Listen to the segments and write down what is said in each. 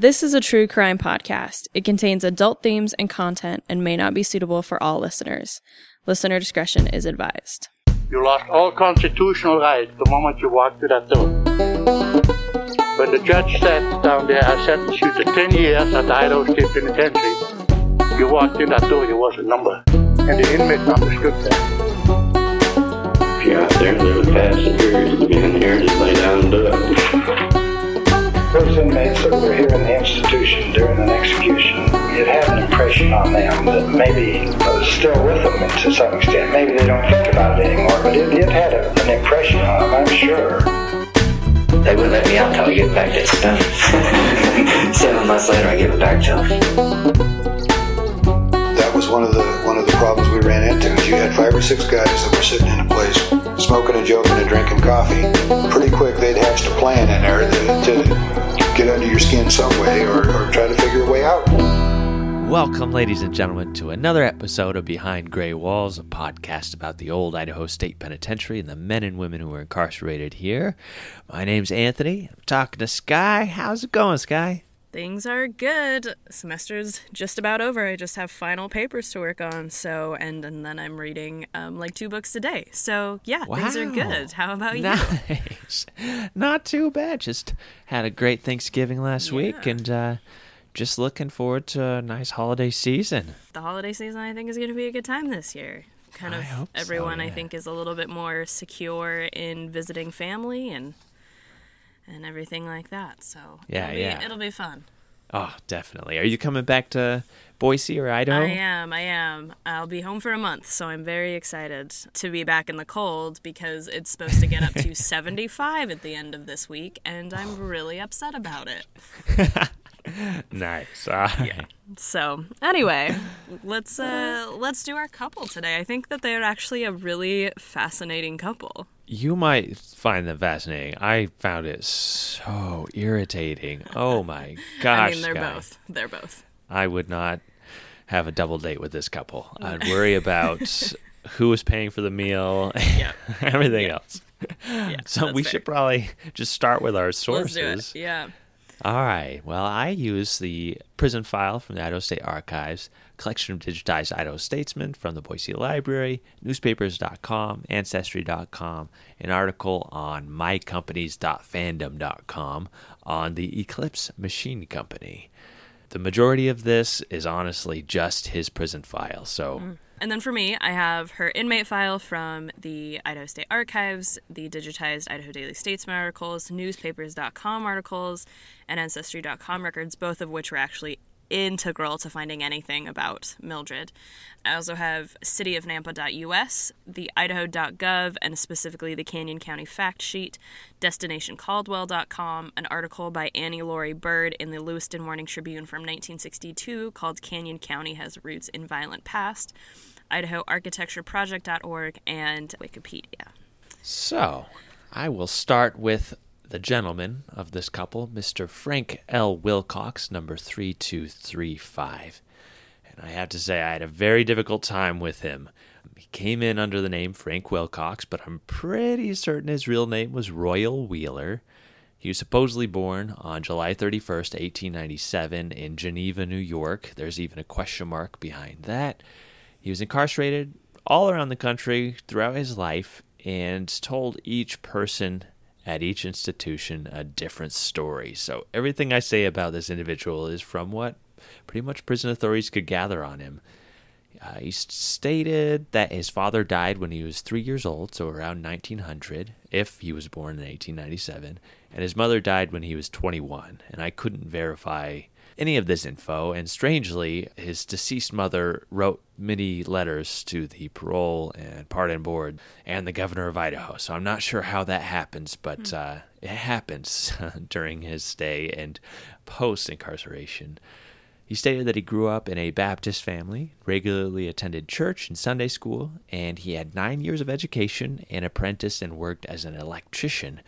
This is a true crime podcast. It contains adult themes and content and may not be suitable for all listeners. Listener discretion is advised. You lost all constitutional rights the moment you walked through that door. When the judge sat down there, I sentenced you to 10 years at the Idaho State Penitentiary. You walked in that door, you was a number. And the inmates understood that. If you're out there and live fast and furious to be in here, just lay down and do it. Those inmates that were here in the institution during an execution, it had an impression on them that maybe was still with them to some extent. Maybe they don't think about it anymore, but it, it had a, an impression on them, I'm sure. They wouldn't let me out until I get back to stuff. Seven months later, I give it back to them. That was one of the one of the problems we ran into. Is you had five or six guys that were sitting in a place, smoking and joking and drinking coffee. Pretty quick, they'd hatched a plan in there to, to get under your skin some way, or, or try to figure a way out. Welcome, ladies and gentlemen, to another episode of Behind Gray Walls, a podcast about the old Idaho State Penitentiary and the men and women who were incarcerated here. My name's Anthony. I'm talking to Sky. How's it going, Sky? Things are good. Semester's just about over. I just have final papers to work on. So, and, and then I'm reading um, like two books a day. So, yeah, things are good. How about you? Nice. Not too bad. Just had a great Thanksgiving last week and uh, just looking forward to a nice holiday season. The holiday season, I think, is going to be a good time this year. Kind of I hope so, everyone, I think, is a little bit more secure in visiting family and and everything like that. So, Yeah, it'll be, yeah. it'll be fun. Oh, definitely. Are you coming back to Boise or Idaho? I am. I am. I'll be home for a month, so I'm very excited to be back in the cold because it's supposed to get up to 75 at the end of this week, and I'm really upset about it. Nice. All right. So, anyway, let's uh let's do our couple today. I think that they're actually a really fascinating couple. You might find them fascinating. I found it so irritating. Oh my gosh. I mean, they're Sky. both. They're both. I would not have a double date with this couple. I'd worry about who was paying for the meal, Yeah. everything else. Yeah. So we fair. should probably just start with our sources. Yeah. All right. Well, I use the prison file from the Idaho State Archives, collection of digitized Idaho statesmen from the Boise Library, newspapers.com, ancestry.com, an article on mycompanies.fandom.com on the Eclipse Machine Company. The majority of this is honestly just his prison file. So, mm. And then for me, I have her inmate file from the Idaho State Archives, the digitized Idaho Daily Statesman articles, newspapers.com articles, and ancestry.com records, both of which were actually integral to finding anything about Mildred. I also have cityofnampa.us, the idaho.gov, and specifically the Canyon County fact sheet, destinationcaldwell.com, an article by Annie Laurie Bird in the Lewiston Morning Tribune from 1962 called Canyon County Has Roots in Violent Past, idahoarchitectureproject.org, and Wikipedia. So, I will start with the gentleman of this couple, Mr. Frank L. Wilcox, number 3235. And I have to say, I had a very difficult time with him. He came in under the name Frank Wilcox, but I'm pretty certain his real name was Royal Wheeler. He was supposedly born on July 31st, 1897, in Geneva, New York. There's even a question mark behind that. He was incarcerated all around the country throughout his life and told each person at each institution a different story. So everything I say about this individual is from what pretty much prison authorities could gather on him. Uh, he stated that his father died when he was three years old, so around 1900, if he was born in 1897, and his mother died when he was 21. And I couldn't verify any of this info. And strangely, his deceased mother wrote many letters to the parole and pardon board and the governor of Idaho. So I'm not sure how that happens, but uh, it happens during his stay and post incarceration. He stated that he grew up in a Baptist family, regularly attended church and Sunday school, and he had nine years of education and apprenticed and worked as an electrician.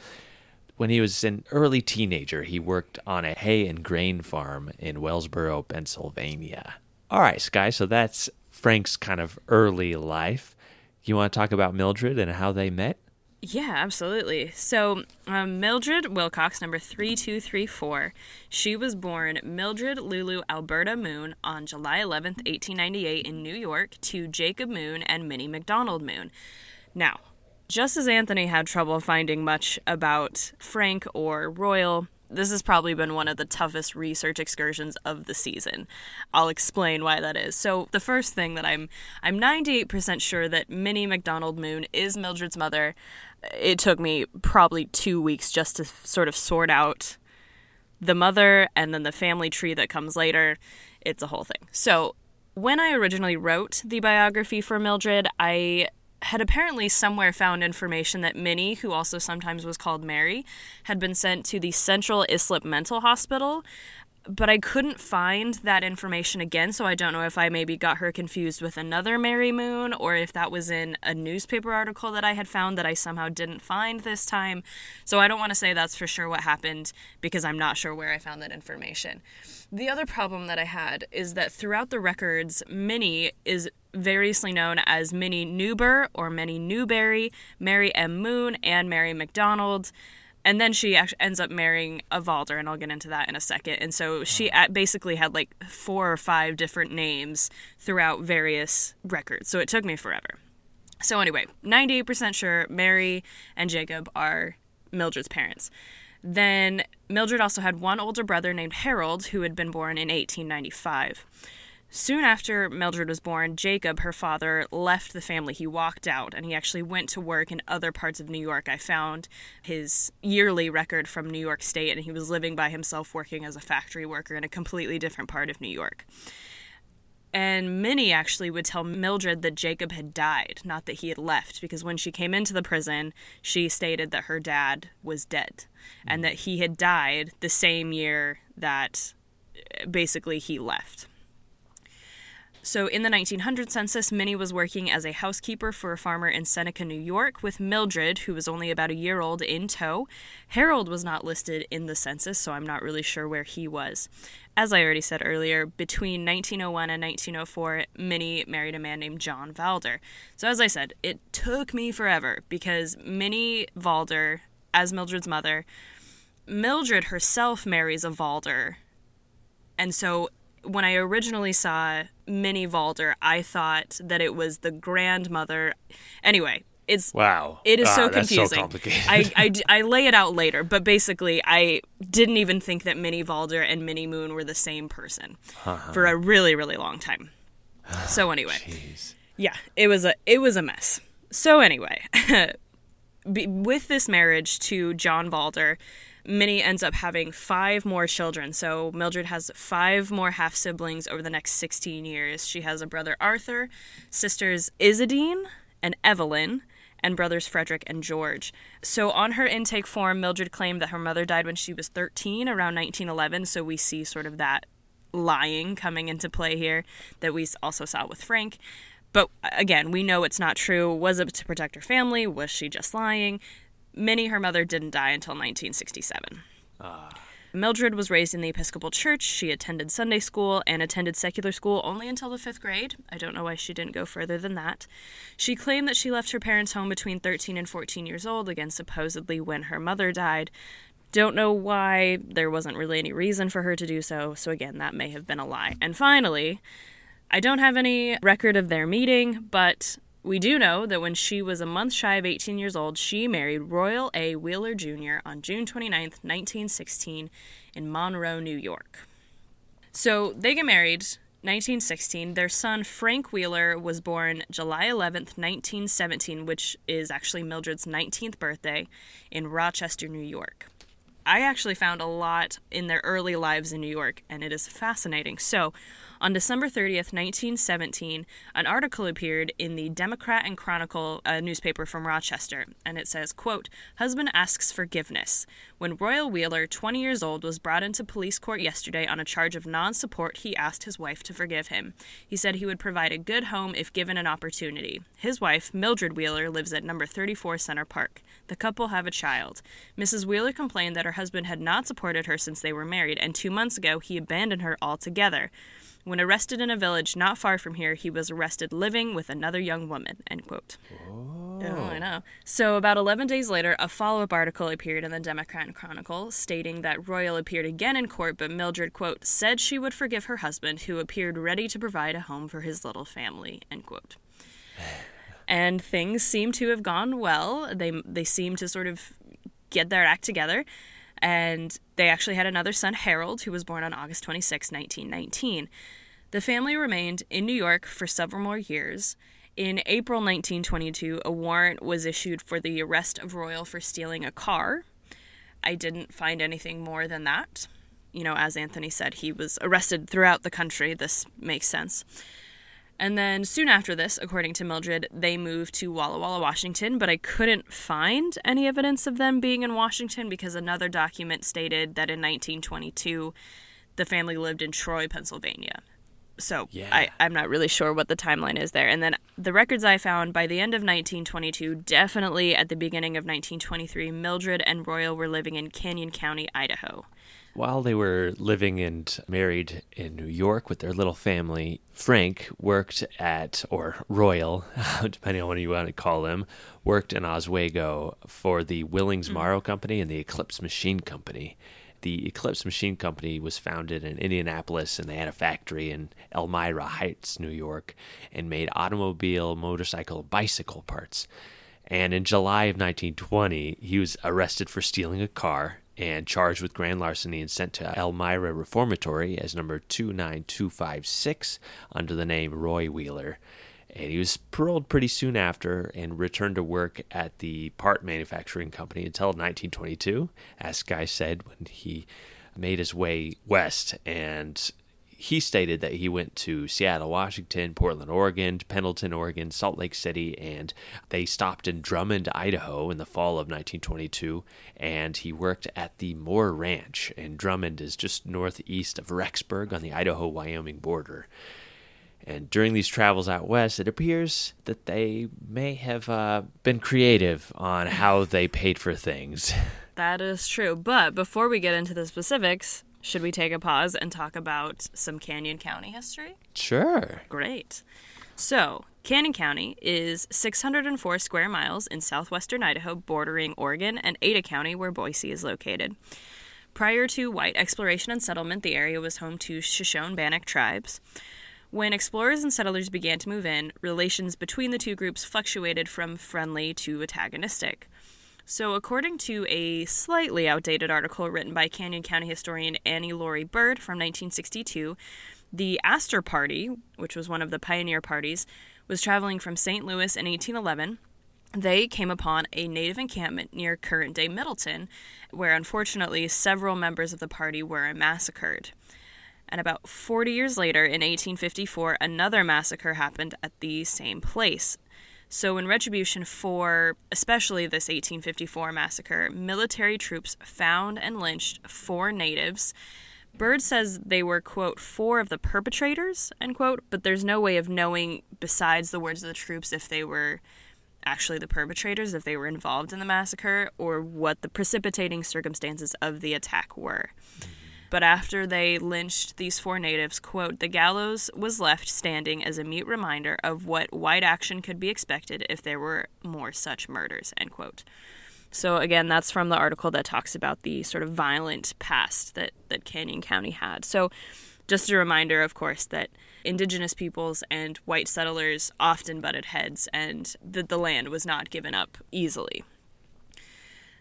When he was an early teenager, he worked on a hay and grain farm in Wellsboro, Pennsylvania. All right, Sky, so that's Frank's kind of early life. You want to talk about Mildred and how they met? Yeah, absolutely. So, um, Mildred Wilcox, number 3234, she was born Mildred Lulu Alberta Moon on July 11th, 1898, in New York, to Jacob Moon and Minnie McDonald Moon. Now, just as Anthony had trouble finding much about Frank or Royal, this has probably been one of the toughest research excursions of the season. I'll explain why that is. So the first thing that I'm I'm 98% sure that Minnie McDonald Moon is Mildred's mother. It took me probably 2 weeks just to sort of sort out the mother and then the family tree that comes later. It's a whole thing. So when I originally wrote the biography for Mildred, I had apparently somewhere found information that Minnie, who also sometimes was called Mary, had been sent to the Central Islip Mental Hospital. But I couldn't find that information again, so I don't know if I maybe got her confused with another Mary Moon or if that was in a newspaper article that I had found that I somehow didn't find this time. So I don't want to say that's for sure what happened because I'm not sure where I found that information. The other problem that I had is that throughout the records, Minnie is variously known as Minnie Newber or Minnie Newberry, Mary M. Moon, and Mary McDonald. And then she actually ends up marrying a Valder, and I'll get into that in a second. And so she mm. basically had like four or five different names throughout various records. So it took me forever. So, anyway, 98% sure Mary and Jacob are Mildred's parents. Then Mildred also had one older brother named Harold who had been born in 1895. Soon after Mildred was born, Jacob, her father, left the family. He walked out and he actually went to work in other parts of New York. I found his yearly record from New York State and he was living by himself working as a factory worker in a completely different part of New York. And Minnie actually would tell Mildred that Jacob had died, not that he had left, because when she came into the prison, she stated that her dad was dead and mm. that he had died the same year that basically he left. So, in the 1900 census, Minnie was working as a housekeeper for a farmer in Seneca, New York, with Mildred, who was only about a year old, in tow. Harold was not listed in the census, so I'm not really sure where he was. As I already said earlier, between 1901 and 1904, Minnie married a man named John Valder. So, as I said, it took me forever because Minnie Valder, as Mildred's mother, Mildred herself marries a Valder. And so when I originally saw Minnie Valder, I thought that it was the grandmother. Anyway, it's Wow. It is Ah, so that's so confusing. I, I, I, lay it out later, but basically, I didn't even think that Minnie Valder and Minnie Moon were the same person Uh-huh. for a really, really long time. So anyway, Jeez. yeah, it was a it was a mess. So anyway, with this marriage to John Valder, Minnie ends up having five more children. So Mildred has five more half siblings over the next 16 years. She has a brother Arthur, sisters Isadine and Evelyn, and brothers Frederick and George. So on her intake form, Mildred claimed that her mother died when she was 13, around 1911. So we see sort of that lying coming into play here that we also saw with Frank. But again, we know it's not true. Was it to protect her family? Was she just lying? Minnie, her mother, didn't die until 1967. Ah. Mildred was raised in the Episcopal Church. She attended Sunday school and attended secular school only until the fifth grade. I don't know why she didn't go further than that. She claimed that she left her parents' home between 13 and 14 years old, again, supposedly when her mother died. Don't know why. There wasn't really any reason for her to do so, so again, that may have been a lie. And finally, I don't have any record of their meeting, but we do know that when she was a month shy of 18 years old, she married Royal A. Wheeler Jr. on June 29, 1916, in Monroe, New York. So they get married 1916. Their son Frank Wheeler was born July 11, 1917, which is actually Mildred's 19th birthday in Rochester, New York. I actually found a lot in their early lives in New York, and it is fascinating. So, on December 30th, 1917, an article appeared in the Democrat and Chronicle a newspaper from Rochester, and it says, quote, Husband asks forgiveness. When Royal Wheeler, 20 years old, was brought into police court yesterday on a charge of non-support, he asked his wife to forgive him. He said he would provide a good home if given an opportunity. His wife, Mildred Wheeler, lives at number 34 Center Park. The couple have a child. Mrs. Wheeler complained that her her husband had not supported her since they were married, and two months ago he abandoned her altogether. When arrested in a village not far from here, he was arrested living with another young woman. End quote. Oh, oh I know. So, about 11 days later, a follow up article appeared in the Democrat Chronicle stating that Royal appeared again in court, but Mildred, quote, said she would forgive her husband, who appeared ready to provide a home for his little family, end quote. and things seem to have gone well. They, they seem to sort of get their act together. And they actually had another son, Harold, who was born on August 26, 1919. The family remained in New York for several more years. In April 1922, a warrant was issued for the arrest of Royal for stealing a car. I didn't find anything more than that. You know, as Anthony said, he was arrested throughout the country. This makes sense. And then soon after this, according to Mildred, they moved to Walla Walla, Washington, but I couldn't find any evidence of them being in Washington because another document stated that in 1922 the family lived in Troy, Pennsylvania. So Yeah. I, I'm not really sure what the timeline is there. And then the records I found by the end of 1922, definitely at the beginning of 1923, Mildred and Royal were living in Canyon County, Idaho. While they were living and married in New York with their little family, Frank worked at, or Royal, depending on what you want to call him, worked in Oswego for the Willys hmm. Morrow Company and the Eclipse Machine Company. The Eclipse Machine Company was founded in Indianapolis and they had a factory in Elmira Heights, New York, and made automobile, motorcycle, bicycle parts. And in July of 1920, he was arrested for stealing a car and charged with grand larceny and sent to Elmira Reformatory as number 29256 under the name Roy Wheeler. And he was paroled pretty soon after and returned to work at the part manufacturing company until 1922, as Sky said, when he made his way west and he stated that he went to Seattle, Washington, Portland, Oregon, Pendleton, Oregon, Salt Lake City, and they stopped in Drummond, Idaho in the fall of 1922. And he worked at the Moore Ranch. And Drummond is just northeast of Rexburg on the Idaho Wyoming border. And during these travels out west, it appears that they may have uh, been creative on how they paid for things. That is true. But before we get into the specifics, should we take a pause and talk about some Canyon County history? Sure. Great. So, Canyon County is 604 square miles in southwestern Idaho, bordering Oregon, and Ada County, where Boise is located. Prior to white exploration and settlement, the area was home to Shoshone Bannock tribes. When explorers and settlers began to move in, relations between the two groups fluctuated from friendly to antagonistic. So, according to a slightly outdated article written by Canyon County historian Annie Laurie Bird from 1962, the Astor Party, which was one of the pioneer parties, was traveling from St. Louis in 1811. They came upon a native encampment near current day Middleton, where unfortunately several members of the party were massacred. And about 40 years later, in 1854, another massacre happened at the same place. So, in retribution for especially this 1854 massacre, military troops found and lynched four natives. Bird says they were, quote, four of the perpetrators, end quote, but there's no way of knowing, besides the words of the troops, if they were actually the perpetrators, if they were involved in the massacre, or what the precipitating circumstances of the attack were. But after they lynched these four natives, quote, the gallows was left standing as a mute reminder of what white action could be expected if there were more such murders, end quote. So again, that's from the article that talks about the sort of violent past that, that Canyon County had. So just a reminder, of course, that indigenous peoples and white settlers often butted heads and that the land was not given up easily.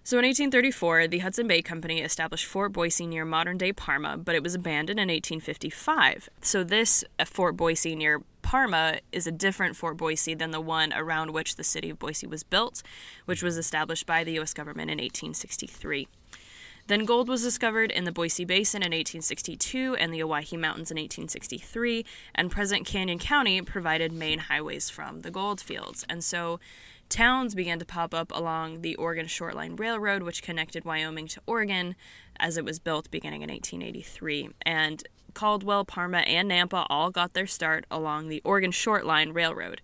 So in 1834, the Hudson Bay Company established Fort Boise near modern day Parma, but it was abandoned in 1855. So this uh, Fort Boise near Parma is a different Fort Boise than the one around which the city of Boise was built, which was established by the U.S. government in 1863. Then gold was discovered in the Boise Basin in 1862 and the Owyhee Mountains in 1863, and present Canyon County provided main highways from the gold fields. And so towns began to pop up along the Oregon Shortline Railroad, which connected Wyoming to Oregon as it was built beginning in 1883. And Caldwell, Parma, and Nampa all got their start along the Oregon Shortline Railroad.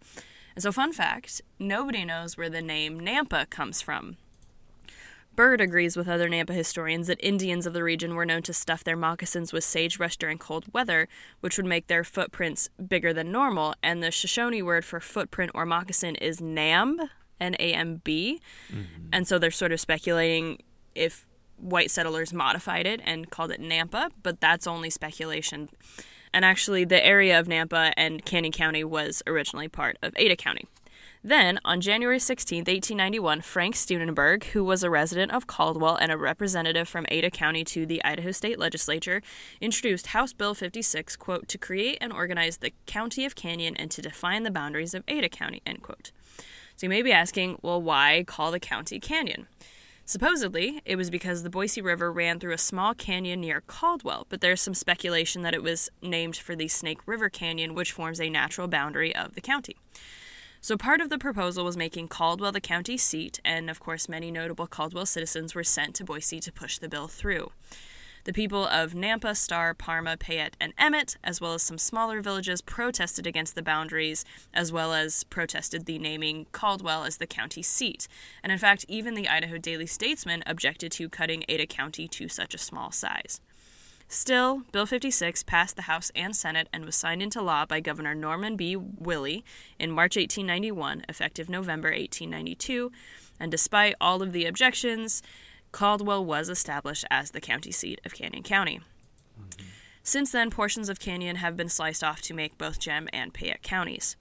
And so, fun fact nobody knows where the name Nampa comes from. Bird agrees with other Nampa historians that Indians of the region were known to stuff their moccasins with sagebrush during cold weather, which would make their footprints bigger than normal. And the Shoshone word for footprint or moccasin is namb, N A M B. Mm-hmm. And so they're sort of speculating if white settlers modified it and called it Nampa, but that's only speculation. And actually, the area of Nampa and Canyon County was originally part of Ada County. Then, on January 16, 1891, Frank Steunenberg, who was a resident of Caldwell and a representative from Ada County to the Idaho State Legislature, introduced House Bill 56, quote, to create and organize the County of Canyon and to define the boundaries of Ada County, end quote. So you may be asking, well, why call the county Canyon? Supposedly, it was because the Boise River ran through a small canyon near Caldwell, but there's some speculation that it was named for the Snake River Canyon, which forms a natural boundary of the county. So, part of the proposal was making Caldwell the county seat, and of course, many notable Caldwell citizens were sent to Boise to push the bill through. The people of Nampa, Star, Parma, Payette, and Emmett, as well as some smaller villages, protested against the boundaries, as well as protested the naming Caldwell as the county seat. And in fact, even the Idaho Daily Statesman objected to cutting Ada County to such a small size. Still, Bill 56 passed the House and Senate and was signed into law by Governor Norman B. Willey in March 1891, effective November 1892. And despite all of the objections, Caldwell was established as the county seat of Canyon County. Mm-hmm. Since then, portions of Canyon have been sliced off to make both Gem and Payette counties.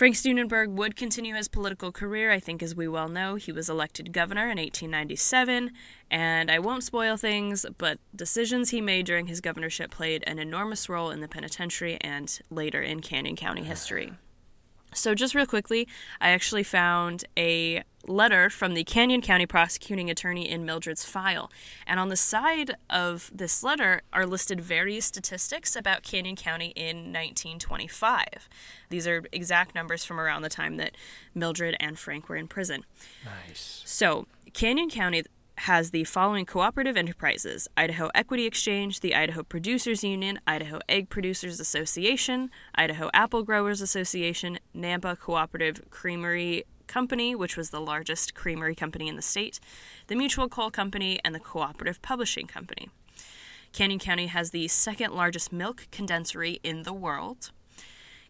Frank Steunenberg would continue his political career. I think, as we well know, he was elected governor in 1897, and I won't spoil things, but decisions he made during his governorship played an enormous role in the penitentiary and later in Canyon County history. So, just real quickly, I actually found a letter from the Canyon County prosecuting attorney in Mildred's file. And on the side of this letter are listed various statistics about Canyon County in 1925. These are exact numbers from around the time that Mildred and Frank were in prison. Nice. So, Canyon County has the following cooperative enterprises Idaho Equity Exchange, the Idaho Producers Union, Idaho Egg Producers Association, Idaho Apple Growers Association, Nampa Cooperative Creamery Company, which was the largest creamery company in the state, the Mutual Coal Company, and the Cooperative Publishing Company. Canyon County has the second largest milk condensery in the world.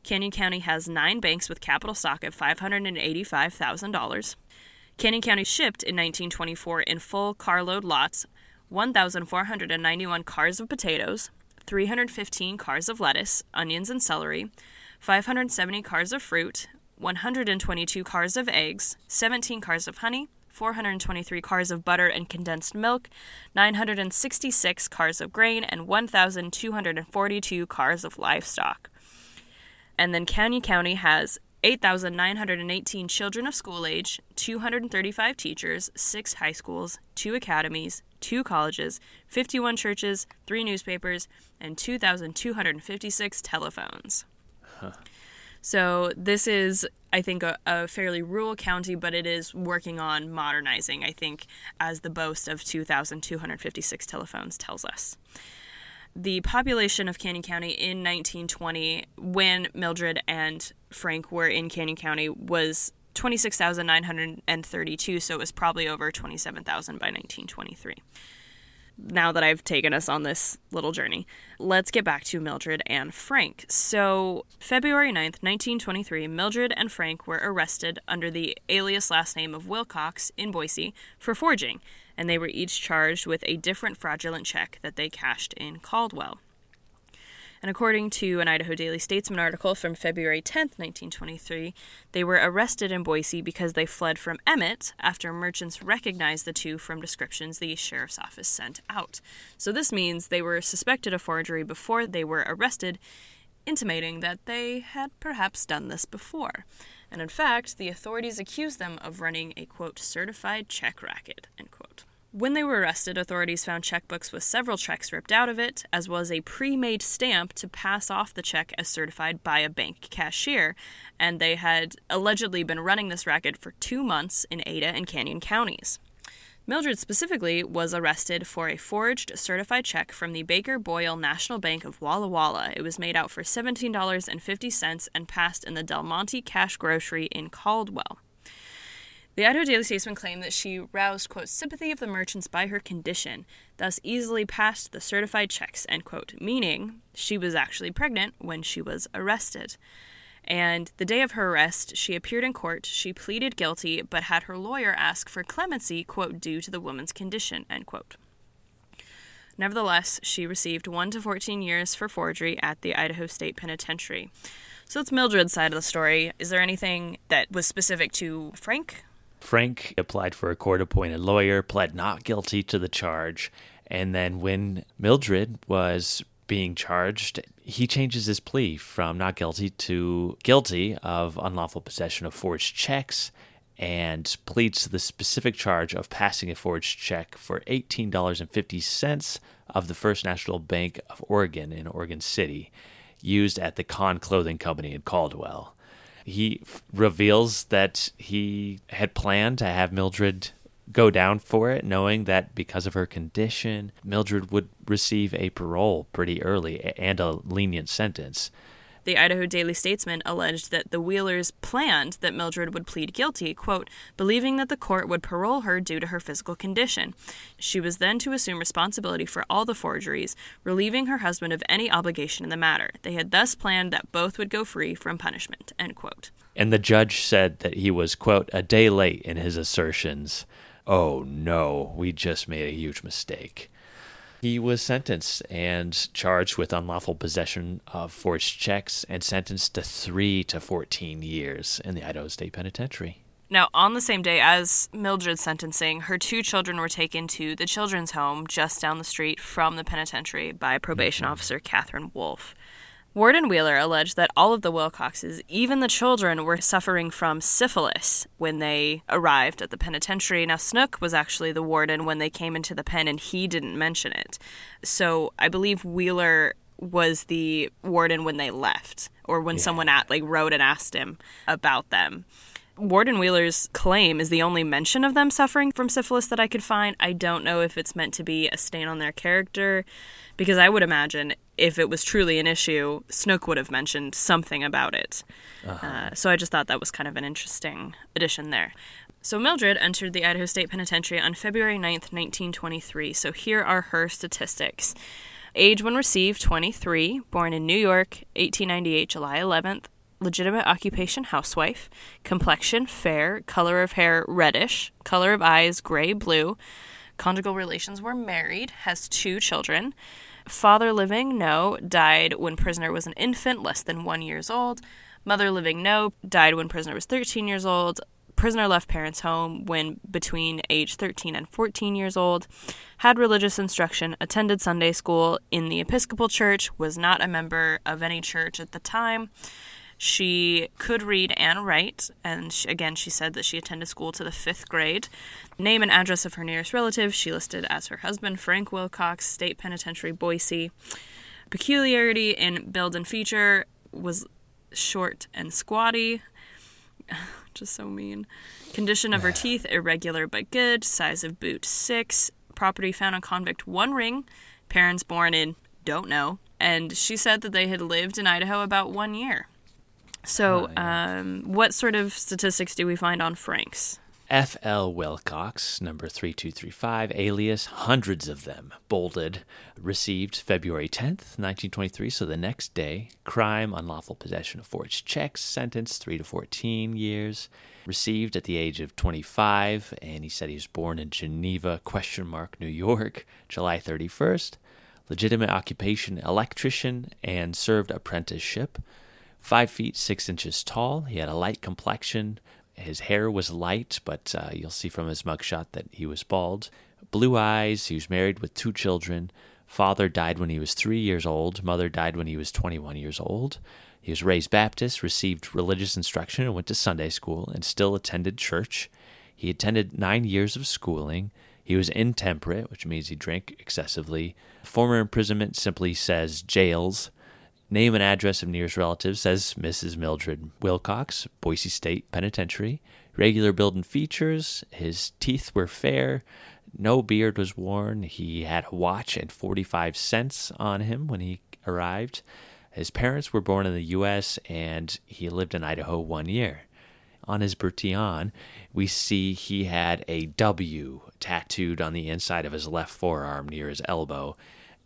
Canyon County has nine banks with capital stock of $585,000. Canyon County shipped in 1924 in full carload lots 1,491 cars of potatoes, 315 cars of lettuce, onions, and celery, 570 cars of fruit, 122 cars of eggs, 17 cars of honey, 423 cars of butter and condensed milk, 966 cars of grain, and 1,242 cars of livestock. And then Canyon County has 8,918 children of school age, 235 teachers, 6 high schools, 2 academies, 2 colleges, 51 churches, 3 newspapers, and 2,256 telephones. So this is, I think, a, a fairly rural county, but it is working on modernizing, I think, as the boast of 2,256 telephones tells us the population of Canyon County in 1920, when Mildred and Frank were in Canyon County, was 26,932, so it was probably over 27,000 by 1923. Now that I've taken us on this little journey, let's get back to Mildred and Frank. So, February 9th, 1923, Mildred and Frank were arrested under the alias last name of Wilcox in Boise for forging and they were each charged with a different fraudulent check that they cashed in Caldwell. And according to an Idaho Daily Statesman article from February 10, 1923, they were arrested in Boise because they fled from Emmett after merchants recognized the two from descriptions the sheriff's office sent out. So this means they were suspected of forgery before they were arrested, intimating that they had perhaps done this before. And in fact, the authorities accused them of running a quote certified check racket, end quote. When they were arrested, authorities found checkbooks with several checks ripped out of it, as well as a pre made stamp to pass off the check as certified by a bank cashier. And they had allegedly been running this racket for two months in Ada and Canyon counties. Mildred specifically was arrested for a forged certified check from the Baker Boyer National Bank of Walla Walla. It was made out for $17.50 and passed in the Del Monte Cash Grocery in Caldwell. The Idaho Daily Statesman claimed that she roused, quote, sympathy of the merchants by her condition, thus easily passed the certified checks, end quote, meaning she was actually pregnant when she was arrested. And the day of her arrest, she appeared in court. She pleaded guilty, but had her lawyer ask for clemency, quote, due to the woman's condition, end quote. Nevertheless, she received 1 to 14 years for forgery at the Idaho State Penitentiary. So it's Mildred's side of the story. Is there anything that was specific to Frank? Frank applied for a court appointed lawyer, pled not guilty to the charge, and then when Mildred was being charged, he changes his plea from not guilty to guilty of unlawful possession of forged checks and pleads to the specific charge of passing a forged check for $18.50 of the First National Bank of Oregon in Oregon City, used at the Kahn Clothing Company in Caldwell. He f- reveals that he had planned to have Mildred go down for it, knowing that because of her condition, Mildred would receive a parole pretty early and a lenient sentence. The Idaho Daily Statesman alleged that the Wheelers planned that Mildred would plead guilty, quote, believing that the court would parole her due to her physical condition. She was then to assume responsibility for all the forgeries, relieving her husband of any obligation in the matter. They had thus planned that both would go free from punishment, end quote. And the judge said that he was, quote, a day late in his assertions. Oh no, we just made a huge mistake. He was sentenced and charged with unlawful possession of forged checks and sentenced to 3 to 14 years in the Idaho State Penitentiary. Now, on the same day as Mildred's sentencing, her two children were taken to the children's home just down the street from the penitentiary by probation mm-hmm. officer Catherine Wolf. Warden Wheeler alleged that all of the Wilcoxes, even the children, were suffering from syphilis when they arrived at the penitentiary. Now, Snook was actually the warden when they came into the pen, and he didn't mention it. So I believe Wheeler was the warden when they left, or when someone at like wrote and asked him about them. Warden Wheeler's claim is the only mention of them suffering from syphilis that I could find. I don't know if it's meant to be a stain on their character, because I would imagine if it was truly an issue, Snook would have mentioned something about it. uh so I just thought that was kind of an interesting addition there. So Mildred entered the Idaho State Penitentiary on February 9th, 1923. So here are her statistics. Age when received 23, born in New York, 1898, July 11th. Legitimate occupation housewife. Complexion fair. Color of hair reddish. Color of eyes gray blue. Conjugal relations were married. Has two children. Father living, no. Died when prisoner was an infant, less than one years old. Mother living, no. Died when prisoner was 13 years old. Prisoner left parents' home when between age 13 and 14 years old. Had religious instruction. Attended Sunday school in the Episcopal Church. Was not a member of any church at the time. She could read and write, and she, again, she said that she attended school to the fifth grade. Name and address of her nearest relative she listed as her husband, Frank Wilcox, State Penitentiary, Boise. Peculiarity in build and feature was short and squatty. Just so mean. Condition of her teeth irregular but good. Size of boot six. Property found on convict one ring. Parents born in don't know. And she said that they had lived in Idaho about one year. So, um, what sort of statistics do we find on Frank's? F.L. Wilcox, number 3235, alias, hundreds of them, bolded, received February 10th, 1923, so the next day. Crime, unlawful possession of forged checks, sentence 3 to 14 years. Received at the age of 25, and he said he was born in Geneva, question mark, New York, July 31st. Legitimate occupation, electrician, and served apprenticeship. Five feet six inches tall. He had a light complexion. His hair was light, but uh, you'll see from his mugshot that he was bald. Blue eyes. He was married with two children. Father died when he was three years old. Mother died when he was 21 years old. He was raised Baptist, received religious instruction, and went to Sunday school, and still attended church. He attended nine years of schooling. He was intemperate, which means he drank excessively. Former imprisonment simply says jails. Name and address of nearest relative says Mrs. Mildred Wilcox, Boise State Penitentiary. Regular build and features. His teeth were fair. No beard was worn. He had a watch and 45 cents on him when he arrived. His parents were born in the U.S., and he lived in Idaho one year. on his Bertillon, we see he had a W tattooed on the inside of his left forearm near his elbow,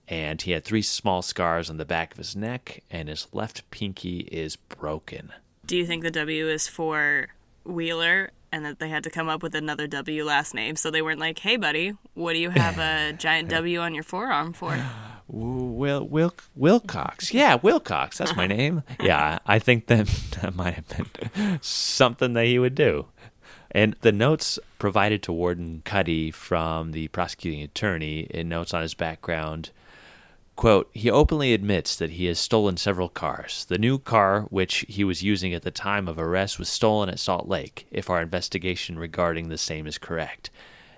and he had three small scars on the back of his neck, and his left pinky is broken. Do you think the W is for Wheeler and that they had to come up with another W last name? So they weren't like, hey, buddy, what do you have a giant W on your forearm for? Will Will Wilcox. Yeah, Wilcox. That's my name. Yeah, I think that that might have been something that he would do. And the notes provided to Warden Cuddy from the prosecuting attorney in notes on his background Quote, he openly admits that he has stolen several cars. The new car, which he was using at the time of arrest, was stolen at Salt Lake, if our investigation regarding the same is correct.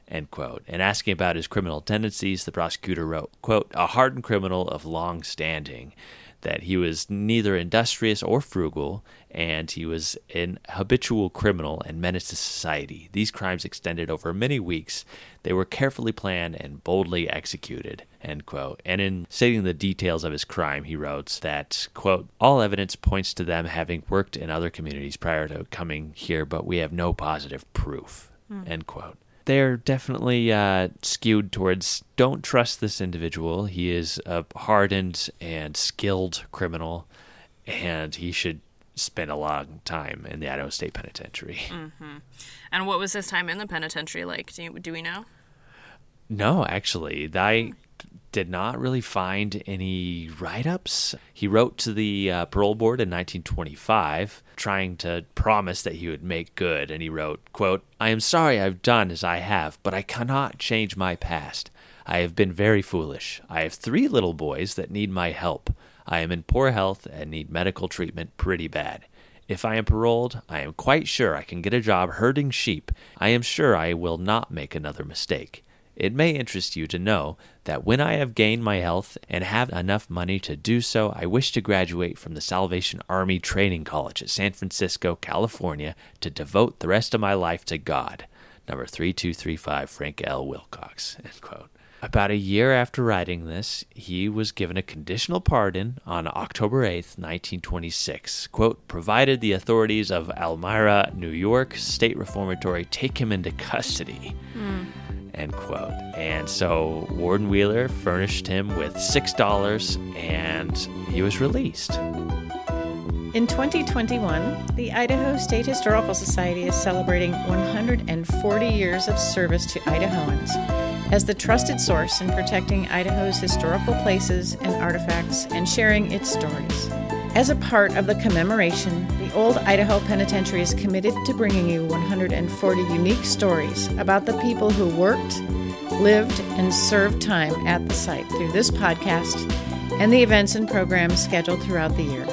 End quote. And asking about his criminal tendencies, the prosecutor wrote, quote, a hardened criminal of long standing that he was neither industrious or frugal, and he was an habitual criminal and menace to society. These crimes extended over many weeks. They were carefully planned and boldly executed. End quote. And in stating the details of his crime, he wrote that, quote, all evidence points to them having worked in other communities prior to coming here, but we have no positive proof. Hmm. End quote they're definitely uh, skewed towards don't trust this individual. He is a hardened and skilled criminal, and he should spend a long time in the Idaho State Penitentiary. And what was his time in the penitentiary like? Do, you, do we know? No, actually, I did not really find any write ups. He wrote to the uh, parole board in 1925 trying to promise that he would make good and he wrote quote i am sorry i've done as i have but i cannot change my past i have been very foolish i have three little boys that need my help i am in poor health and need medical treatment pretty bad if I am paroled, I am quite sure I can get a job herding sheep. I am sure I will not make another mistake. It may interest you to know that when I have gained my health and have enough money to do so, I wish to graduate from the Salvation Army Training College at San Francisco, California, to devote the rest of my life to God. Number 3235, Frank L. Wilcox. End quote. About a year after writing this, he was given a conditional pardon on October 8th, 1926. Quote, provided the authorities of Elmira, New York State Reformatory take him into custody hmm. End quote. And so Warden Wheeler furnished him with $6 and he was released. In 2021, the Idaho State Historical Society is celebrating 140 years of service to Idahoans as the trusted source in protecting Idaho's historical places and artifacts and sharing its stories. As a part of the commemoration, the Old Idaho Penitentiary is committed to bringing you 140 unique stories about the people who worked, lived, and served time at the site through this podcast and the events and programs scheduled throughout the year.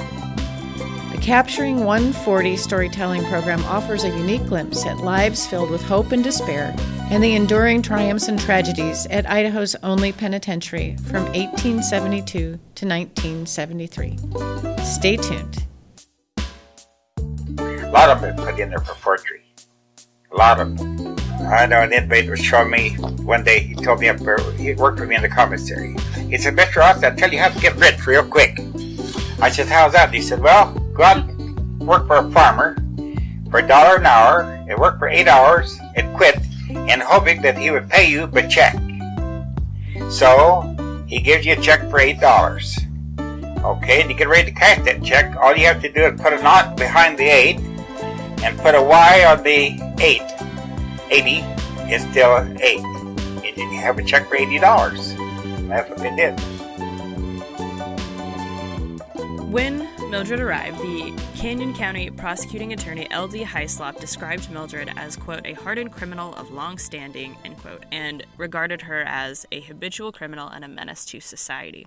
The Capturing 140 storytelling program offers a unique glimpse at lives filled with hope and despair and the enduring triumphs and tragedies at Idaho's only penitentiary from 1872 to 1973. Stay tuned. A lot of them put in there for forgery. A lot of them. I know an inmate was showing me one day, he told me up there, he worked with me in the commissary. He said, Mr. Ross, I'll tell you how to get rich real quick. I said, how's that? He said, well, go out and work for a farmer for a dollar an hour and work for eight hours and quit and hoping that he would pay you by check. So he gives you a check for eight dollars. Okay, and you get ready to cash that check, all you have to do is put a knot behind the eight and put a Y on the eight. 80 is still eight. And then you have a check for eighty dollars. That's what they did. When Mildred arrived, the Canyon County prosecuting attorney L.D. Hyslop described Mildred as, quote, a hardened criminal of long standing, end quote, and regarded her as a habitual criminal and a menace to society.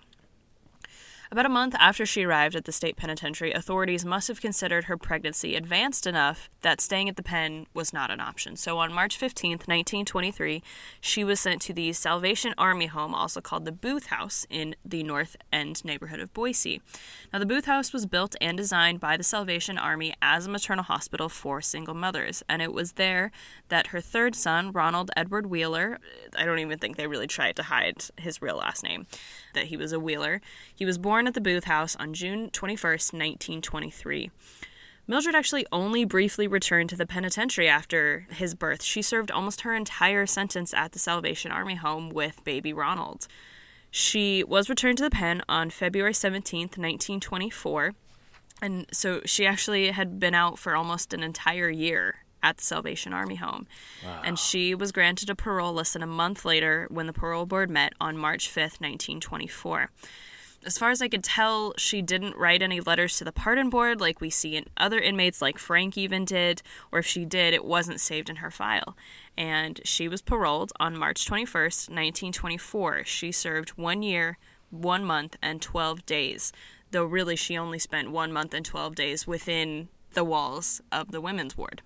About a month after she arrived at the state penitentiary, authorities must have considered her pregnancy advanced enough that staying at the pen was not an option. So on March 15th, 1923, she was sent to the Salvation Army home, also called the Booth House, in the North End neighborhood of Boise. Now, the Booth House was built and designed by the Salvation Army as a maternal hospital for single mothers, and it was there that her third son, Ronald Edward Wheeler, I don't even think they really tried to hide his real last name, that he was a Wheeler. He was born at the Booth House on June 21st, 1923. Mildred actually only briefly returned to the penitentiary after his birth. She served almost her entire sentence at the Salvation Army home with baby Ronald. She was returned to the pen on February 17th, 1924. And so she actually had been out for almost an entire year at the Salvation Army home. And she was granted a parole less than a month later when the parole board met on March 5th, 1924. As far as I could tell, she didn't write any letters to the pardon board like we see in other inmates, like Frank even did, or if she did, it wasn't saved in her file. And she was paroled on March 21st, 1924. She served one year, one month, and 12 days, though really she only spent one month and 12 days within the walls of the women's ward.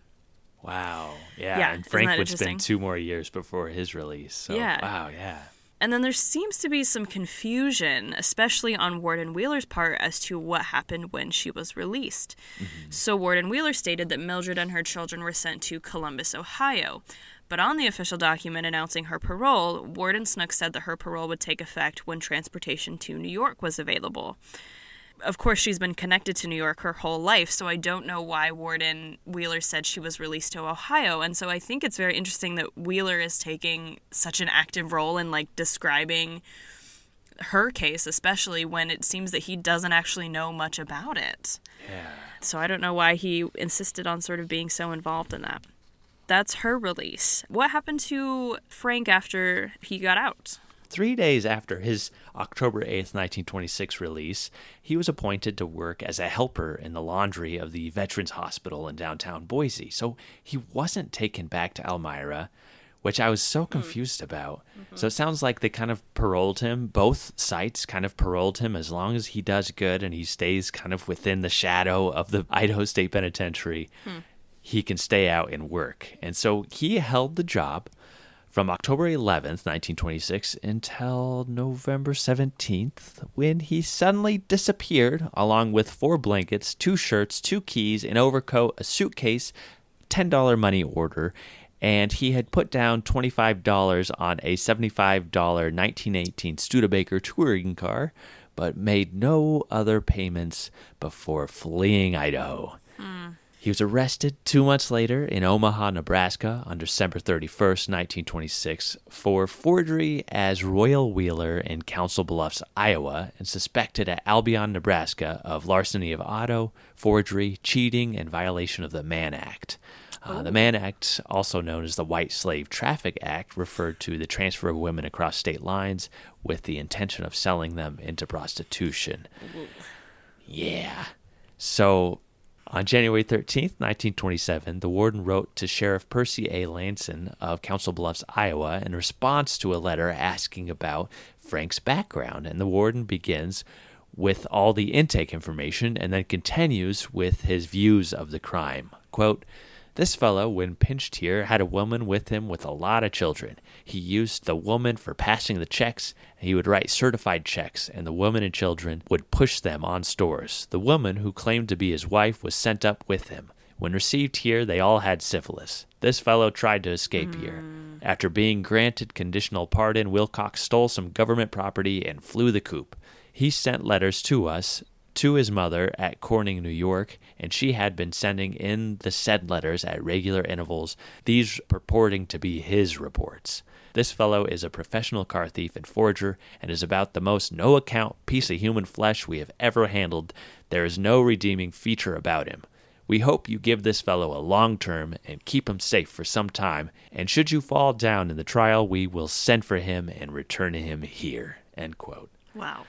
Wow. Yeah. Yeah, and Frank would spend two more years before his release. So, Yeah. Wow. Yeah. And then there seems to be some confusion, especially on Warden Wheeler's part, as to what happened when she was released. Mm-hmm. So, Warden Wheeler stated that Mildred and her children were sent to Columbus, Ohio. But on the official document announcing her parole, Warden Snook said that her parole would take effect when transportation to New York was available. Of course, she's been connected to New York her whole life, so I don't know why Warden Wheeler said she was released to Ohio. And so I think it's very interesting that Wheeler is taking such an active role in like describing her case, especially when it seems that he doesn't actually know much about it. Yeah. So I don't know why he insisted on sort of being so involved in that. That's her release. What happened to Frank after he got out? Three days after his October 8th, 1926 release, he was appointed to work as a helper in the laundry of the Veterans Hospital in downtown Boise. So he wasn't taken back to Elmira, which I was so hmm. confused about. Mm-hmm. So it sounds like they kind of paroled him. Both sites kind of paroled him as long as he does good and he stays kind of within the shadow of the Idaho State Penitentiary. Hmm. He can stay out and work. And so he held the job from October 11th, 1926, until November 17th, when he suddenly disappeared, along with four blankets, two shirts, two keys, an overcoat, a suitcase, $10 money order, and he had put down $25 on a $75 1918 Studebaker touring car, but made no other payments before fleeing Idaho. Hmm. He was arrested two months later in Omaha, Nebraska on December 31st, 1926, for forgery as Royal Wheeler in Council Bluffs, Iowa, and suspected at Albion, Nebraska of larceny of auto, forgery, cheating, and violation of the Mann Act. Uh, the Mann Act, also known as the White Slave Traffic Act, referred to the transfer of women across state lines with the intention of selling them into prostitution. Yeah. So on January 13th, 1927, the warden wrote to Sheriff Percy A. Lanson of Council Bluffs, Iowa, in response to a letter asking about Frank's background. And the warden begins with all the intake information and then continues with his views of the crime. Quote, this fellow, when pinched here, had a woman with him with a lot of children. He used the woman for passing the checks. He would write certified checks, and the woman and children would push them on stores. The woman, who claimed to be his wife, was sent up with him. When received here, they all had syphilis. This fellow tried to escape here. Hmm. After being granted conditional pardon, Wilcox stole some government property and flew the coop. He sent letters to us, to his mother at Corning, New York, and she had been sending in the said letters at regular intervals, these purporting to be his reports. This fellow is a professional car thief and forger, and is about the most no account piece of human flesh we have ever handled. There is no redeeming feature about him. We hope you give this fellow a long term and keep him safe for some time, and should you fall down in the trial, we will send for him and return him here. End quote. Wow.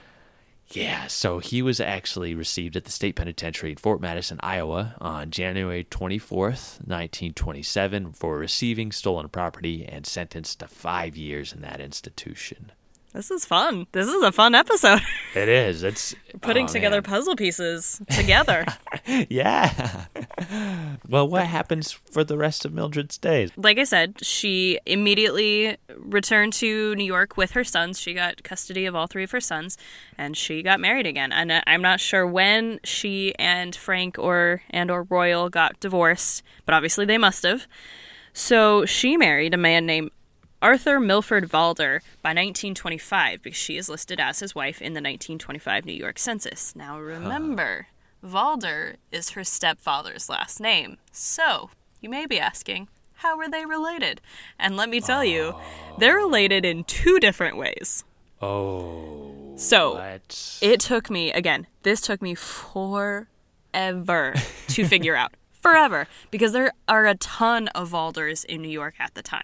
Yeah, so he was actually received at the state penitentiary in Fort Madison, Iowa on January 24th, 1927, for receiving stolen property and sentenced to five years in that institution. This is fun. This is a fun episode. It is. It's Putting oh, together man. puzzle pieces together. Yeah. well, what happens for the rest of Mildred's days? like I said, she immediately returned to New York with her sons. She got custody of all three of her sons, and she got married again. And I- I'm not sure when she and Frank or and or Royal got divorced, but obviously they must have. So she married a man named Arthur Milford Valder by 1925 because she is listed as his wife in the 1925 New York Census. Now remember, Valder is her stepfather's last name. So, you may be asking, how are they related? And let me tell you, they're related in two different ways. Oh. So, What? it took me, again, this took me forever to figure out. Forever. Because there are a ton of Valders in New York at the time.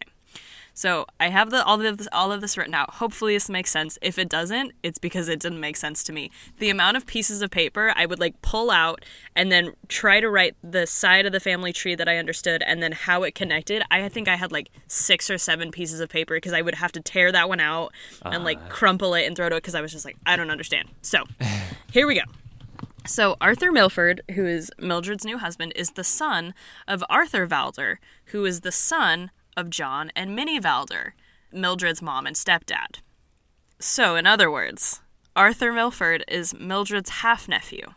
So I have the all of this all of this written out. Hopefully this makes sense. If it doesn't, it's because it didn't make sense to me. The amount of pieces of paper I would like pull out and then try to write the side of the family tree that I understood and then how it connected. I think I had like six or seven pieces of paper because I would have to tear that one out and like ah. crumple it and throw it because I was just like I don't understand. So here we go. So Arthur Milford, who is Mildred's new husband, is the son of Arthur Valder, who is the son of John and Minnie Valder, Mildred's mom and stepdad. So, in other words, Arthur Milford is Mildred's half nephew.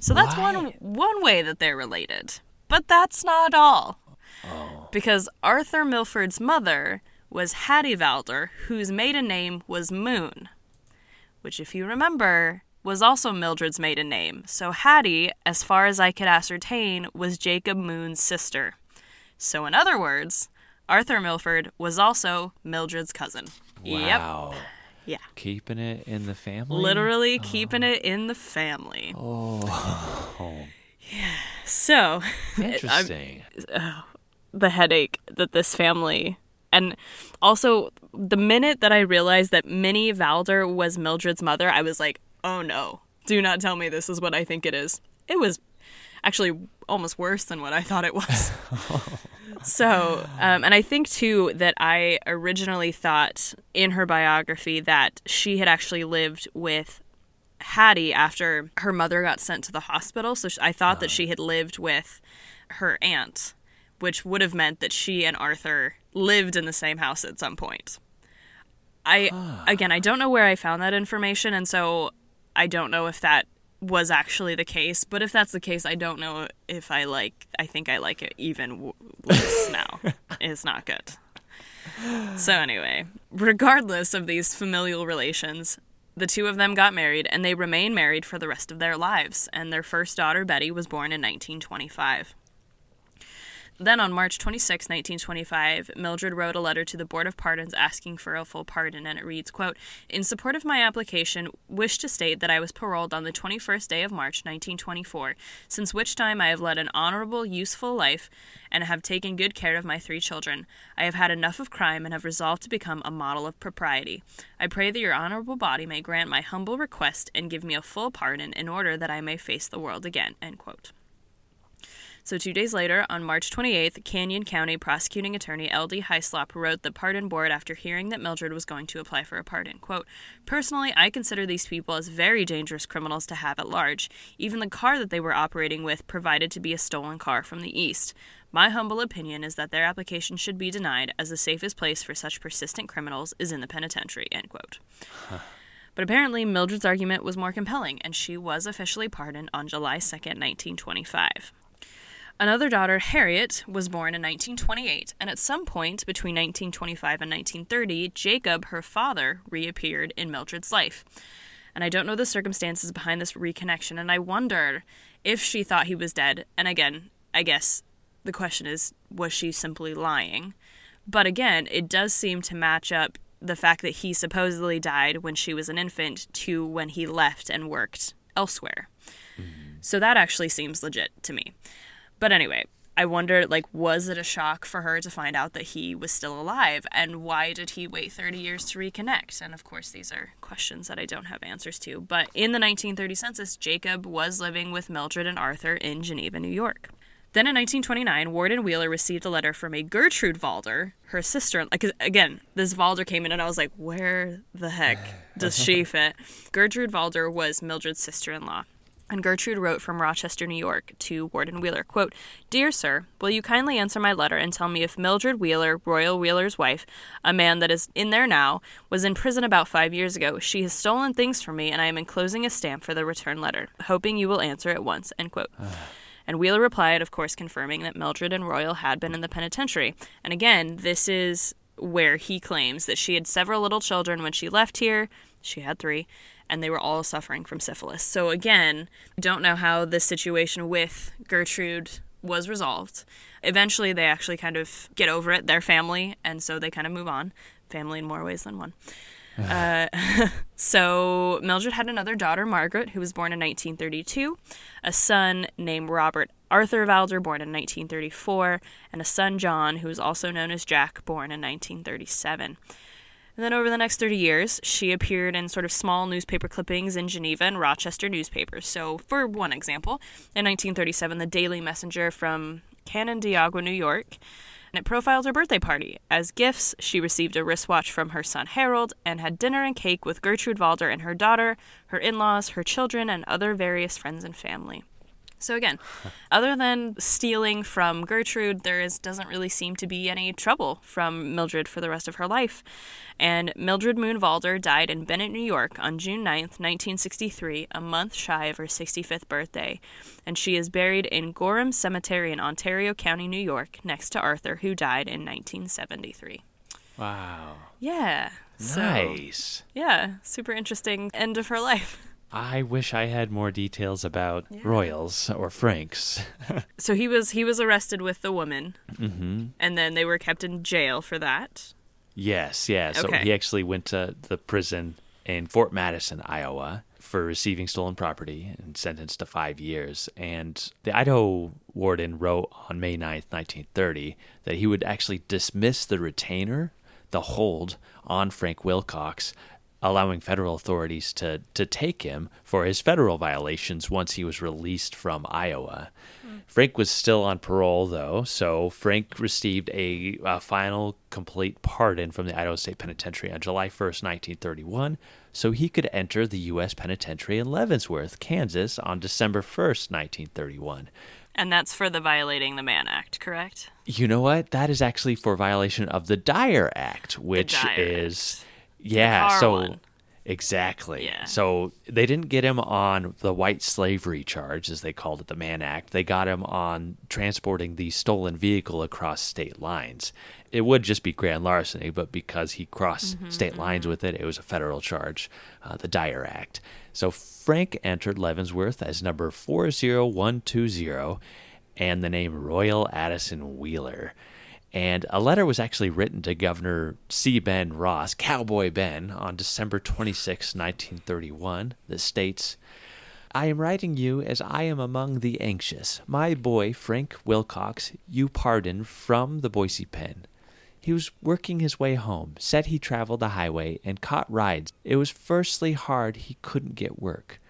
So that's one one way that they're related. But that's not all. Oh. Because Arthur Milford's mother was Hattie Valder, whose maiden name was Moon which, if you remember, was also Mildred's maiden name. So Hattie, as far as I could ascertain, was Jacob Moon's sister. So, in other words, Arthur Milford was also Mildred's cousin. Yep. Wow. Yeah. Keeping it in the family. Literally oh. keeping it in the family. Oh. Yeah. So, Interesting. Uh, the headache that this family and also the minute that I realized that Minnie Valder was Mildred's mother, I was like, "Oh no. Do not tell me this is what I think it is." It was actually almost worse than what I thought it was. so, um, and I think too that I originally thought in her biography that she had actually lived with Hattie after her mother got sent to the hospital. So I thought that she had lived with her aunt, which would have meant that she and Arthur lived in the same house at some point. I again, I don't know where I found that information, and so I don't know if that was actually the case. But if that's the case, I don't know if I like. I think I like it even less now. It's not good. So anyway, regardless of these familial relations, the two of them got married, and they remained married for the rest of their lives. And their first daughter, Betty, was born in 1925. Then on March 26, 1925, Mildred wrote a letter to the Board of Pardons asking for a full pardon, and it reads, quote, In support of my application, wish to state that I was paroled on the 21st day of March, 1924, since which time I have led an honorable, useful life and have taken good care of my three children. I have had enough of crime and have resolved to become a model of propriety. I pray that your honorable body may grant my humble request and give me a full pardon in order that I may face the world again, end quote. So, two days later, on March 28th, Canyon County prosecuting attorney L.D. Hyslop wrote the pardon board after hearing that Mildred was going to apply for a pardon. Quote, Personally, I consider these people as very dangerous criminals to have at large. Even the car that they were operating with provided to be a stolen car from the East. My humble opinion is that their application should be denied, as the safest place for such persistent criminals is in the penitentiary. End quote. But apparently, Mildred's argument was more compelling, and she was officially pardoned on July 2nd, 1925. Another daughter, Harriet, was born in 1928, and at some point between 1925 and 1930, Jacob, her father, reappeared in Mildred's life. And I don't know the circumstances behind this reconnection, and I wonder if she thought he was dead. And again, I guess the question is was she simply lying? But again, it does seem to match up the fact that he supposedly died when she was an infant to when he left and worked elsewhere. Mm-hmm. So that actually seems legit to me. But anyway, I wonder like was it a shock for her to find out that he was still alive and why did he wait 30 years to reconnect? And of course these are questions that I don't have answers to. But in the 1930 census, Jacob was living with Mildred and Arthur in Geneva, New York. Then in 1929, Warden Wheeler received a letter from a Gertrude Valder, her sister. Like again, this Valder came in, and I was like, "Where the heck does she fit?" Gertrude Valder was Mildred's sister-in-law. And Gertrude wrote from Rochester, New York, to Warden Wheeler, quote, Dear sir, will you kindly answer my letter and tell me if Mildred Wheeler, Royal Wheeler's wife, a man that is in there now, was in prison about five years ago. She has stolen things from me, and I am enclosing a stamp for the return letter, hoping you will answer at once, end quote. Ah. And Wheeler replied, of course, confirming that Mildred and Royal had been in the penitentiary. And again, this is where he claims that she had several little children when she left here. She had three. And they were all suffering from syphilis. So, again, don't know how this situation with Gertrude was resolved. Eventually, they actually kind of get over it, their family, and so they kind of move on. Family in more ways than one. Uh, so Mildred had another daughter, Margaret, who was born in 1932, a son named Robert Arthur Valder, born in 1934, and a son, John, who was also known as Jack, born in 1937. And then over the next 30 years, she appeared in sort of small newspaper clippings in Geneva and Rochester newspapers. So, for one example, in 1937, the Daily Messenger from Canandaigua, New York, and it profiled her birthday party. As gifts, she received a wristwatch from her son Harold and had dinner and cake with Gertrude Valder and her daughter, her in laws, her children, and other various friends and family. So again, other than stealing from Gertrude, there is doesn't really seem to be any trouble from Mildred for the rest of her life. And Mildred Moon Valder died in Bennett, New York on June 9th, 1963, a month shy of her 65th birthday. And she is buried in Gorham Cemetery in Ontario County, New York, next to Arthur, who died in 1973. Wow. Yeah. So, Nice. yeah, super interesting end of her life. I wish I had more details about Royals or Franks. So he was he was arrested with the woman, hmm and then they were kept in jail for that. Yes, yeah. So Okay. he actually went to the prison in Fort Madison, Iowa, for receiving stolen property and sentenced to five years. And the Idaho warden wrote on May 9th, 1930, that he would actually dismiss the retainer, the hold, on Frank Wilcox, allowing federal authorities to, to take him for his federal violations once he was released from Iowa. Hmm. Frank was still on parole, though, so Frank received a, a final complete pardon from the Idaho State Penitentiary on July 1st, 1931, so he could enter the U.S. Penitentiary in Leavenworth, Kansas on December 1st, 1931. And that's for the Violating the Mann Act, correct? You know what? That is actually for violation of the Dyer Act, which Dyer is yeah. so one. exactly. Yeah. So they didn't get him on the white slavery charge, as they called it, the Mann Act. They got him on transporting the stolen vehicle across state lines. It would just be grand larceny, but because he crossed Mm-hmm, state lines with it, it was a federal charge, uh, the Dyer Act. So Frank entered Leavenworth as number 40120 and the name Royal Addison Wheeler. And a letter was actually written to Governor C. Ben Ross, Cowboy Ben, on December 26, 1931, that states I am writing you as I am among the anxious. My boy, Frank Wilcox, you pardon from the Boise pen. He was working his way home, said he traveled the highway and caught rides. It was firstly hard he couldn't get work.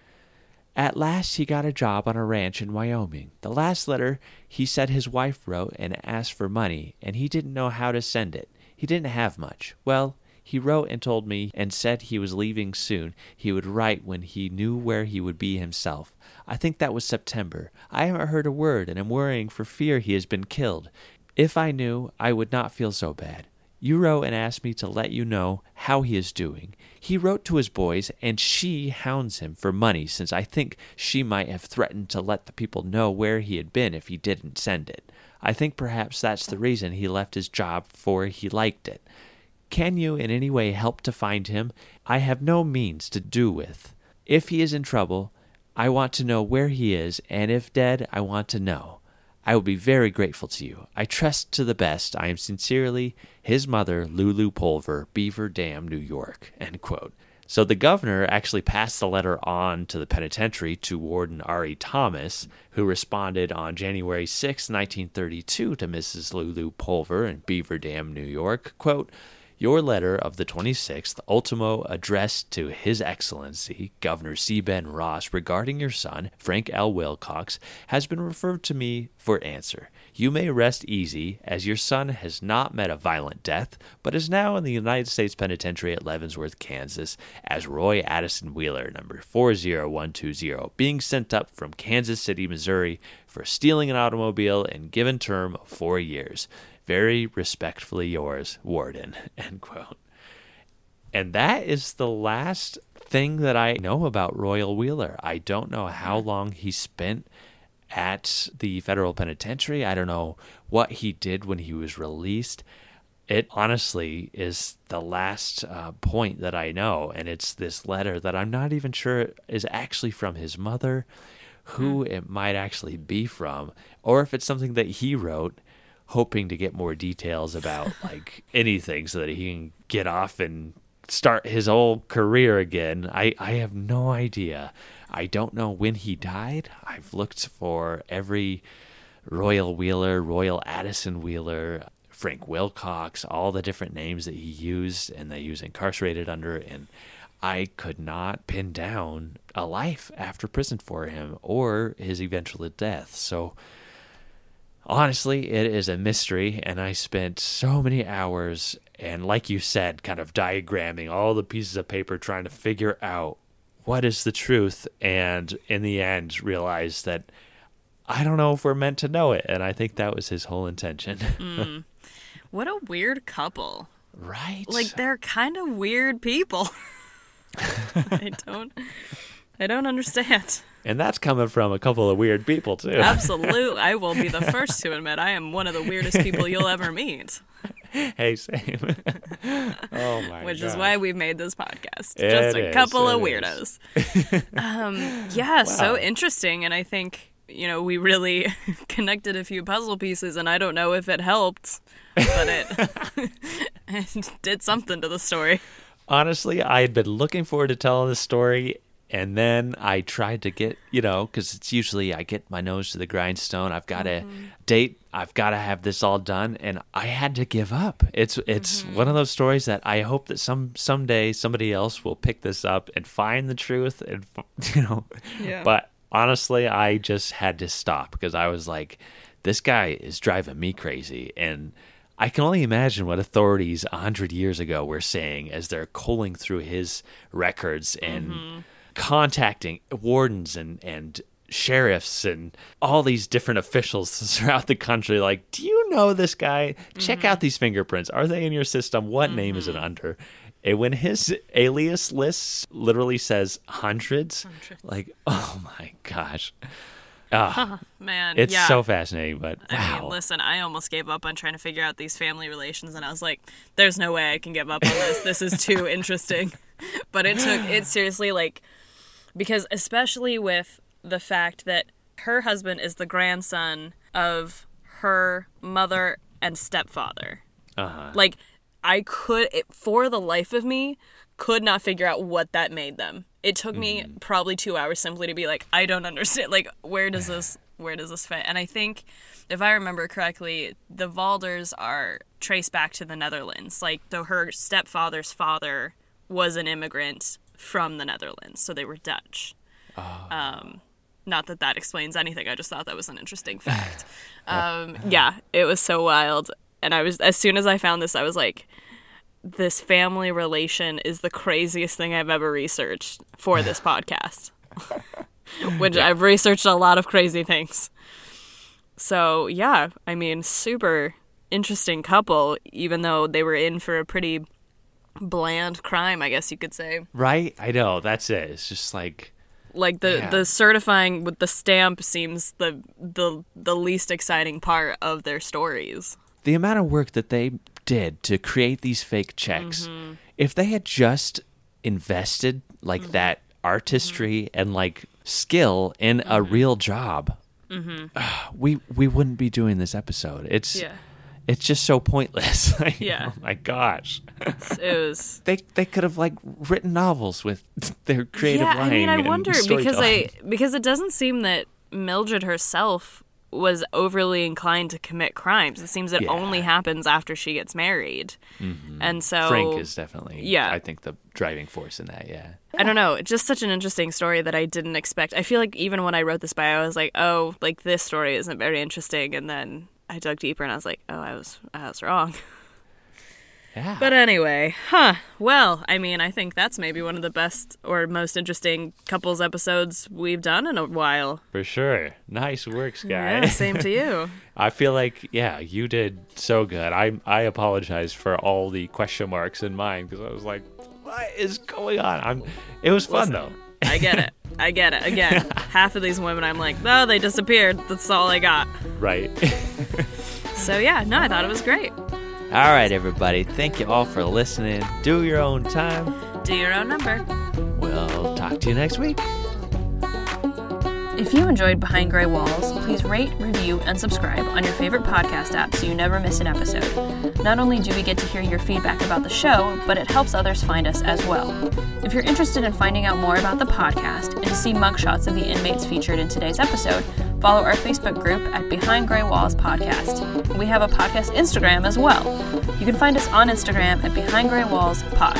At last he got a job on a ranch in Wyoming. The last letter he said his wife wrote and asked for money, and he didn't know how to send it. He didn't have much. Well, he wrote and told me and said he was leaving soon. He would write when he knew where he would be himself. I think that was September. I haven't heard a word and am worrying for fear he has been killed. If I knew, I would not feel so bad. You wrote and asked me to let you know how he is doing. He wrote to his boys, and she hounds him for money since I think she might have threatened to let the people know where he had been if he didn't send it. I think perhaps that's the reason he left his job, for he liked it. Can you in any way help to find him? I have no means to do with. If he is in trouble, I want to know where he is, and if dead, I want to know. I will be very grateful to you. I trust to the best. I am sincerely his mother, Lulu Pulver, Beaver Dam, New York. End quote. So the governor actually passed the letter on to the penitentiary to Warden Ari Thomas, who responded on January 6, 1932 to Mrs. Lulu Pulver in Beaver Dam, New York, quote, your letter of the 26th, ultimo addressed to His Excellency Governor C. Ben Ross regarding your son, Frank L. Wilcox, has been referred to me for answer. You may rest easy, as your son has not met a violent death, but is now in the United States Penitentiary at Leavenworth, Kansas, as Roy Addison Wheeler, number 40120, being sent up from Kansas City, Missouri, for stealing an automobile and given term of four years. Very respectfully yours, Warden. End quote. And that is the last thing that I know about Royal Wheeler. I don't know how long he spent at the federal penitentiary. I don't know what he did when he was released. it honestly is the last uh, point that I know, and it's this letter that I'm not even sure is actually from his mother, who it might actually be from, or if it's something that he wrote, hoping to get more details about like anything so that he can get off and start his whole career again. I, I have no idea. I don't know when he died. I've looked for every Royal Wheeler, Royal Addison Wheeler, Frank Wilcox, all the different names that he used and that he was incarcerated under, and I could not pin down a life after prison for him or his eventual death. So honestly, it is a mystery, and I spent so many hours and, like you said, kind of diagramming all the pieces of paper trying to figure out what is the truth, and in the end, realized that I don't know if we're meant to know it, and I think that was his whole intention. Mm. What a weird couple. right? Like they're kind of weird people. I don't I don't understand. and that's coming from a couple of weird people too. Absolutely. I will be the first to admit I am one of the weirdest people you'll ever meet, hey, same. oh my God. which god. is why we've made this podcast. It Just a is, couple of weirdos. um, yeah, so interesting. And I think, you know, we really connected a few puzzle pieces, and I don't know if it helped, but it, it did something to the story. honestly, I had been looking forward to telling this story, and then I tried to get, you know, because it's usually I get my nose to the grindstone. I've got a mm-hmm. date. I've got to have this all done, and I had to give up. It's it's mm-hmm. one of those stories that I hope that some someday somebody else will pick this up and find the truth, and you know, Yeah. but honestly, I just had to stop because I was like, this guy is driving me crazy, and. I can only imagine what authorities a hundred years ago were saying as they're culling through his records and mm-hmm. Contacting wardens and and sheriffs and all these different officials throughout the country. Like, do you know this guy? Check out these fingerprints. Are they in your system? What name is it under? And when his alias list literally says hundreds, like, oh my gosh. Ah, Man, it's yeah. so fascinating, but I mean, listen, I almost gave up on trying to figure out these family relations, and I was like, "There's no way I can give up on this. This is too interesting." But it took it seriously, like, because especially with the fact that her husband is the grandson of her mother and stepfather. uh-huh. Like, I could, it, for the life of me, could not figure out what that made them. It took me probably two hours simply to be like, I don't understand. Like, where does this, where does this fit? And I think, if I remember correctly, the Valders are traced back to the Netherlands. Like, so her stepfather's father was an immigrant from the Netherlands, so they were Dutch. Um, not that that explains anything. I just thought that was an interesting fact. um, yeah, it was so wild. And I was, as soon as I found this, I was like, this family relation is the craziest thing I've ever researched for this podcast. Which I've researched a lot of crazy things. So, yeah, I mean, super interesting couple, even though they were in for a pretty bland crime, I guess you could say. Right? I know. That's it. It's just like, Like the Yeah. the certifying with the stamp seems the the the least exciting part of their stories. the amount of work that they did to create these fake checks, Mm-hmm. if they had just invested like that artistry and like skill in a Mm-hmm. real job, we we wouldn't be doing this episode. It's Yeah. It's just so pointless. Like, Yeah. Oh my gosh. It was They they could have like written novels with their creative yeah, writing. I mean, I wonder because I because it doesn't seem that Mildred herself was overly inclined to commit crimes. It seems it Yeah. Mm-hmm. only happens after she gets married, and so Frank is definitely Yeah. I think the driving force in that. Yeah. I don't know, just such an interesting story that I didn't expect. I feel like even when I wrote this bio, I was like, oh, like this story isn't very interesting, and then I dug deeper and I was like, oh, I was I was wrong. Yeah. But anyway, huh. Well, I mean, I think that's maybe one of the best or most interesting couples episodes we've done in a while. For sure. Nice work, Sky. Yeah, same to you. I feel like yeah, you did so good. I I apologize for all the question marks in mine because I was like, what is going on? I'm. It was fun though. I get it. I get it. Again, half of these women, I'm like, oh, they disappeared. That's all I got. Right. So yeah, no, I thought it was great. All right, everybody. Thank you all for listening. Do your own time. Do your own number. We'll talk to you next week. If you enjoyed Behind Gray Walls, please rate, review, and subscribe on your favorite podcast app so you never miss an episode. Not only do we get to hear your feedback about the show, but it helps others find us as well. If you're interested in finding out more about the podcast and to see mugshots of the inmates featured in today's episode, follow our Facebook group at Behind Gray Walls Podcast. We have a podcast Instagram as well. You can find us on Instagram at Behind Gray Walls Pod.